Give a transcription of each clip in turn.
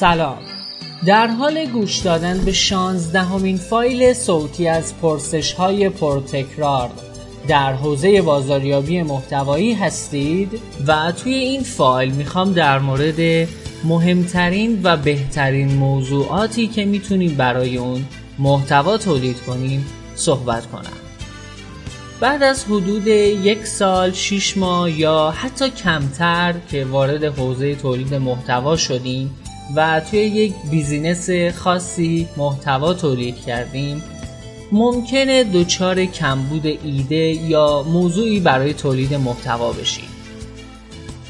سلام. در حال گوش دادن به شانزدهمین فایل صوتی از پرسش های پرتکرار در حوزه بازاریابی محتوایی هستید؟ و توی این فایل می‌خوام در مورد مهمترین و بهترین موضوعاتی که می‌تونیم برای اون محتوا تولید کنیم صحبت کنم. بعد از حدود یک سال، شیش ماه یا حتی کمتر که وارد حوزه تولید محتوا شدیم و توی یک بیزینس خاصی محتوا تولید کردیم. ممکنه دچار کمبود ایده یا موضوعی برای تولید محتوا بشید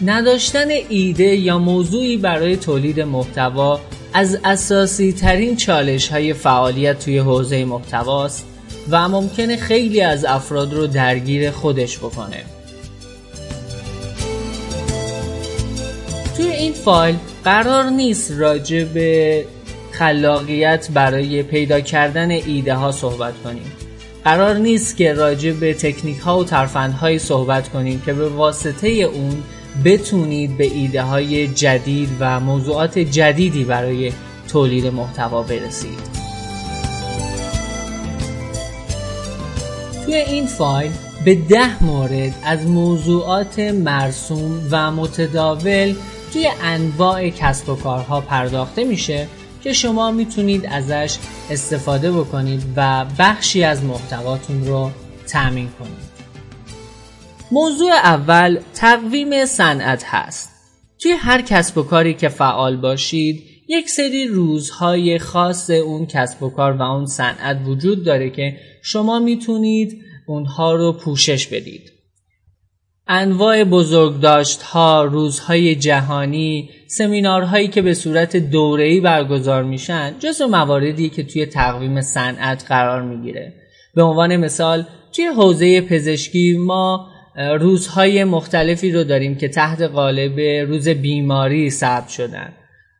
نداشتن ایده یا موضوعی برای تولید محتوا از اساسی ترین چالش های فعالیت توی حوزه محتواست و ممکنه خیلی از افراد رو درگیر خودش بکنه. توی این فایل قرار نیست راجع به خلاقیت برای پیدا کردن ایده ها صحبت کنیم. قرار نیست که راجع به تکنیک ها و ترفندهایی صحبت کنیم که به واسطه اون بتونید به ایده های جدید و موضوعات جدیدی برای تولید محتوا برسید. توی این فایل به ده مورد از موضوعات مرسوم و متداول توی انواع کسب و کارها پرداخته میشه که شما می‌تونید ازش استفاده بکنید و بخشی از محتواتون رو تأمین کنید. موضوع اول تقویم صنعت هست. توی هر کسب و کاری که فعال باشید یک سری روزهای خاص اون کسب و کار و اون صنعت وجود داره که شما می‌تونید اونها رو پوشش بدید. انواع بزرگداشت ها، روزهای جهانی، سمینارهایی که به صورت دوره‌ای برگزار میشن جزو مواردی که توی تقویم صنعت قرار می‌گیره. به عنوان مثال توی حوزه پزشکی ما روزهای مختلفی رو داریم که تحت قالب روز بیماری ثبت شدن.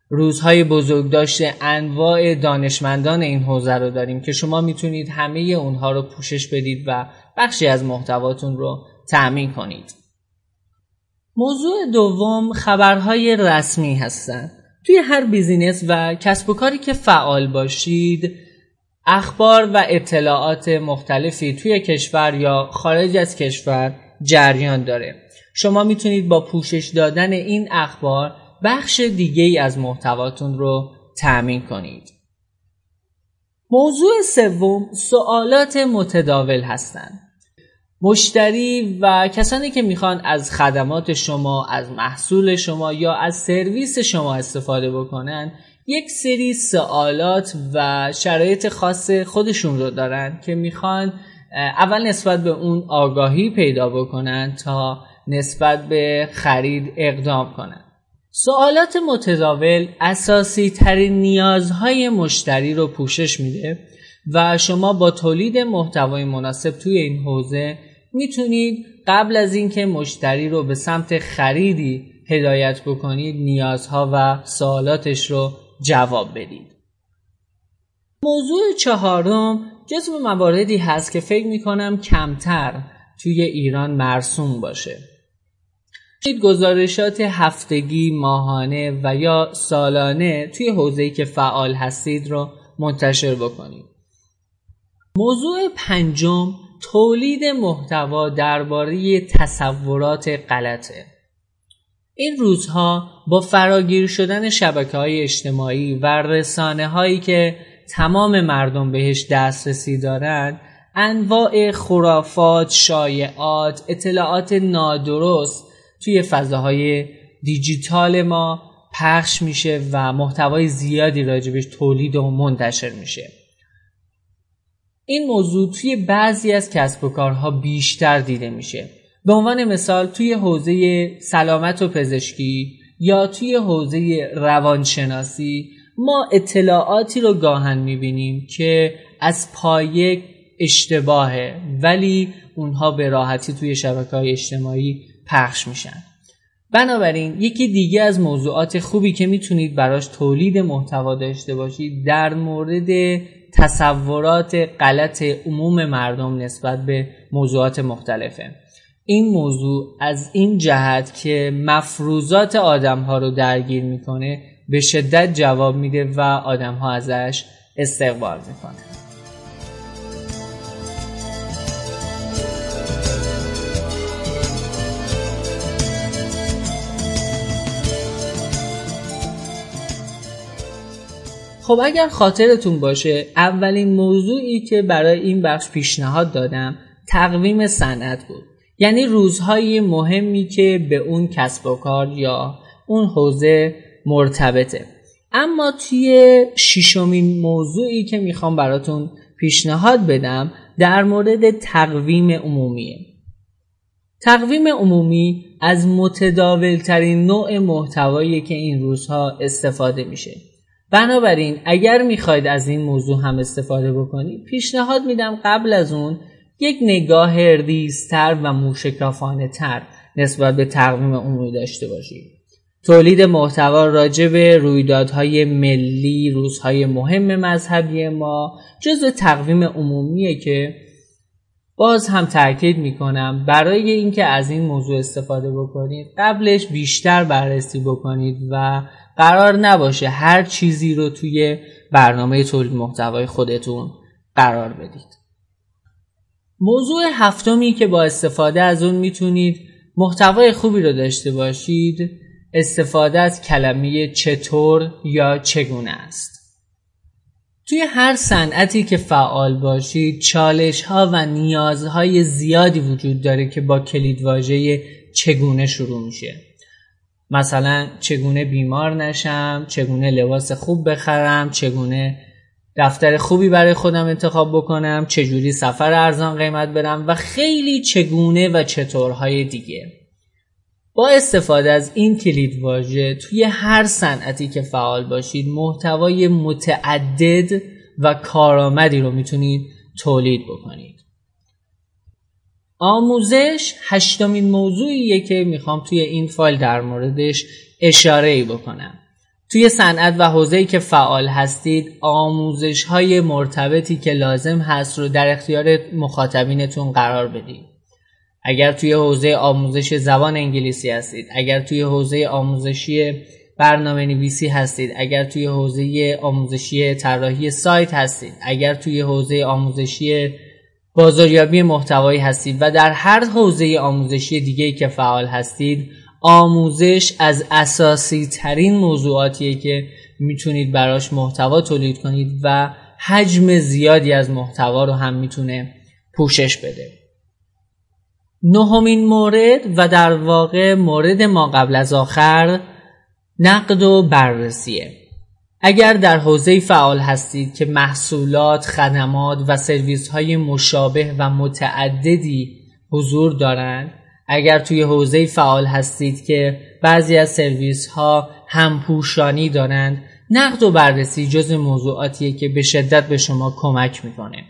روزهای بزرگداشت انواع دانشمندان این حوزه رو داریم که شما می‌تونید همه اونها رو پوشش بدید و بخشی از محتواتون رو تأمین کنید موضوع دوم خبرهای رسمی هستند. توی هر بیزینس و کسب و کاری که فعال باشید اخبار و اطلاعات مختلفی توی کشور یا خارج از کشور جریان داره. شما می‌تونید با پوشش دادن این اخبار بخش دیگه ای از محتواتون رو تأمین کنید. موضوع سوم سوالات متداول هستند. مشتری و کسانی که می‌خوان از خدمات شما از محصول شما یا از سرویس شما استفاده بکنن یک سری سوالات و شرایط خاص خودشون رو دارن که می‌خوان اول نسبت به اون آگاهی پیدا بکنن تا نسبت به خرید اقدام کنن. سوالات متداول اساسی ترین نیازهای مشتری رو پوشش میده و شما با تولید محتوای مناسب توی این حوزه می‌تونید قبل از اینکه مشتری رو به سمت خریدی هدایت بکنید نیازها و سوالاتش رو جواب بدید موضوع چهارم جزو مواردی هست که فکر می‌کنم کمتر توی ایران مرسوم باشه گزارشات هفتگی، ماهانه و یا سالانه توی حوزه‌ای که فعال هستید رو منتشر بکنید. موضوع پنجم تولید محتوا درباره تصورات غلطه. این روزها با فراگیر شدن شبکه های اجتماعی و رسانه هایی که تمام مردم بهش دسترسی دارند انواع خرافات، شایعات، اطلاعات نادرست توی فضاهای دیجیتال ما پخش میشه و محتوای زیادی راجبش تولید و منتشر میشه این موضوع توی بعضی از کسب و کارها بیشتر دیده میشه. به عنوان مثال توی حوزه سلامت و پزشکی یا توی حوزه روانشناسی ما اطلاعاتی رو گاهن می‌بینیم که از پایه اشتباهه ولی اونها به راحتی توی شبکه های اجتماعی پخش میشن. بنابراین یکی دیگه از موضوعات خوبی که می‌تونید براش تولید محتوا داشته باشید در مورد تصورات غلط عموم مردم نسبت به موضوعات مختلفه. این موضوع از این جهت که مفروضات آدم ها رو درگیر می‌کنه به شدت جواب میده و آدم ها ازش استقبال می‌کنن خب اگر خاطرتون باشه اولین موضوعی که برای این بخش پیشنهاد دادم تقویم صنعت بود. یعنی روزهای مهمی که به اون کسب و کار یا اون حوزه مرتبطه. اما توی ششمین موضوعی که می‌خوام براتون پیشنهاد بدم در مورد تقویم عمومیه. تقویم عمومی از متداولترین نوع محتوایی که این روزها استفاده میشه. بنابراین اگر می‌خواید از این موضوع هم استفاده بکنید پیشنهاد میدم قبل از اون یک نگاه ریزتر و موشکافانه تر نسبت به تقویم عمومی داشته باشید. تولید محتوا راجع به رویدادهای ملی روزهای مهم مذهبی ما جزو تقویم عمومیه که باز هم تاکید می‌کنم برای اینکه از این موضوع استفاده بکنید قبلش بیشتر بررسی بکنید و قرار نباشه هر چیزی رو توی برنامه تولید محتوای خودتون قرار بدید. موضوع هفتمی که با استفاده از اون می‌تونید محتوای خوبی رو داشته باشید استفاده از کلمه چطور یا چگونه است. توی هر صنعتی که فعال باشید چالش ها و نیازهای زیادی وجود داره که با کلیدواژه چگونه شروع میشه. مثلا چگونه بیمار نشم چگونه لباس خوب بخرم چگونه دفتر خوبی برای خودم انتخاب بکنم چجوری سفر ارزان قیمت برم و خیلی چگونه و چطورهای دیگه. با استفاده از این کلید واژه توی هر صنعتی که فعال باشید محتوای متعدد و کارآمدی رو می‌تونید تولید بکنید. آموزش هشتمین موضوعیه که می‌خوام توی این فایل در موردش اشاره ای بکنم. توی صنعت و حوزه‌ای که فعال هستید آموزش های مرتبطی که لازم هست رو در اختیار مخاطبینتون قرار بدید. اگر توی حوزه آموزش زبان انگلیسی هستید اگر توی حوزه آموزشی برنامه نویسی هستید اگر توی حوزه آموزشی طراحی سایت هستید اگر توی حوزه آموزشی بازاریابی محتوایی هستید و در هر حوزه آموزشی دیگه که فعال هستید آموزش از اساسی ترین موضوعاتیه که می‌تونید براش محتوا تولید کنید و حجم زیادی از محتوا رو هم می‌تونه پوشش بده. نهمین مورد و در واقع مورد ما قبل از آخر نقد و بررسیه. اگر در حوزه فعال هستید که محصولات، خدمات و سرویس های مشابه و متعددی حضور دارند اگر توی حوزه فعال هستید که بعضی از سرویس ها همپوشانی دارند نقد و بررسی جز موضوعاتیه که به شدت به شما کمک می‌کنه.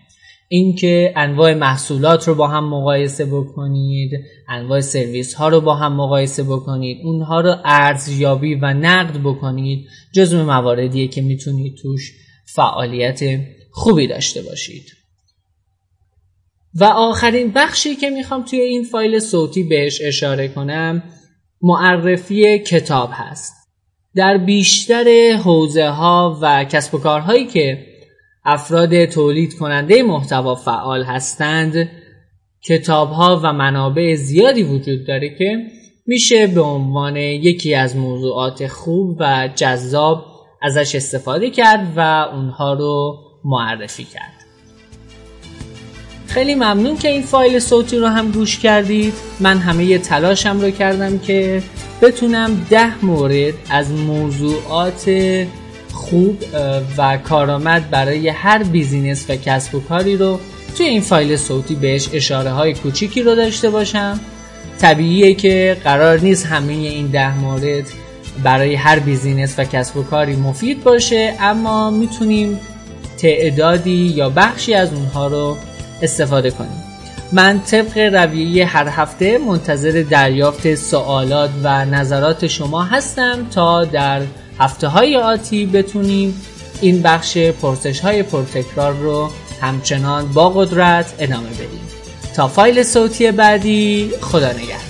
اینکه انواع محصولات رو با هم مقایسه بکنید انواع سرویس ها رو با هم مقایسه بکنید اونها رو ارزیابی و نقد بکنید جزو مواردیه که می‌تونید توش فعالیت خوبی داشته باشید. و آخرین بخشی که می‌خوام توی این فایل صوتی بهش اشاره کنم معرفی کتاب هست. در بیشتر حوزه ها و کسب و کارهایی که افراد تولید کننده محتوا فعال هستند. کتاب ها و منابع زیادی وجود داره که میشه به عنوان یکی از موضوعات خوب و جذاب ازش استفاده کرد و اونها رو معرفی کرد. خیلی ممنون که این فایل صوتی رو هم گوش کردید. من همه تلاشم رو کردم که بتونم ده مورد از موضوعات خوب و کارآمد برای هر بیزینس و کسب و کاری رو توی این فایل صوتی بهش اشاره های کوچیکی رو داشته باشم. طبیعیه که قرار نیست همه این ده مورد برای هر بیزینس و کسب و کاری مفید باشه اما می‌تونیم تعدادی یا بخشی از اونها رو استفاده کنیم. من طبق رویه هر هفته منتظر دریافت سوالات و نظرات شما هستم تا در هفته های آتی بتونیم این بخش پرسش های پرتکرار رو همچنان با قدرت ادامه بدیم. تا فایل صوتی بعدی خدا نگهدار.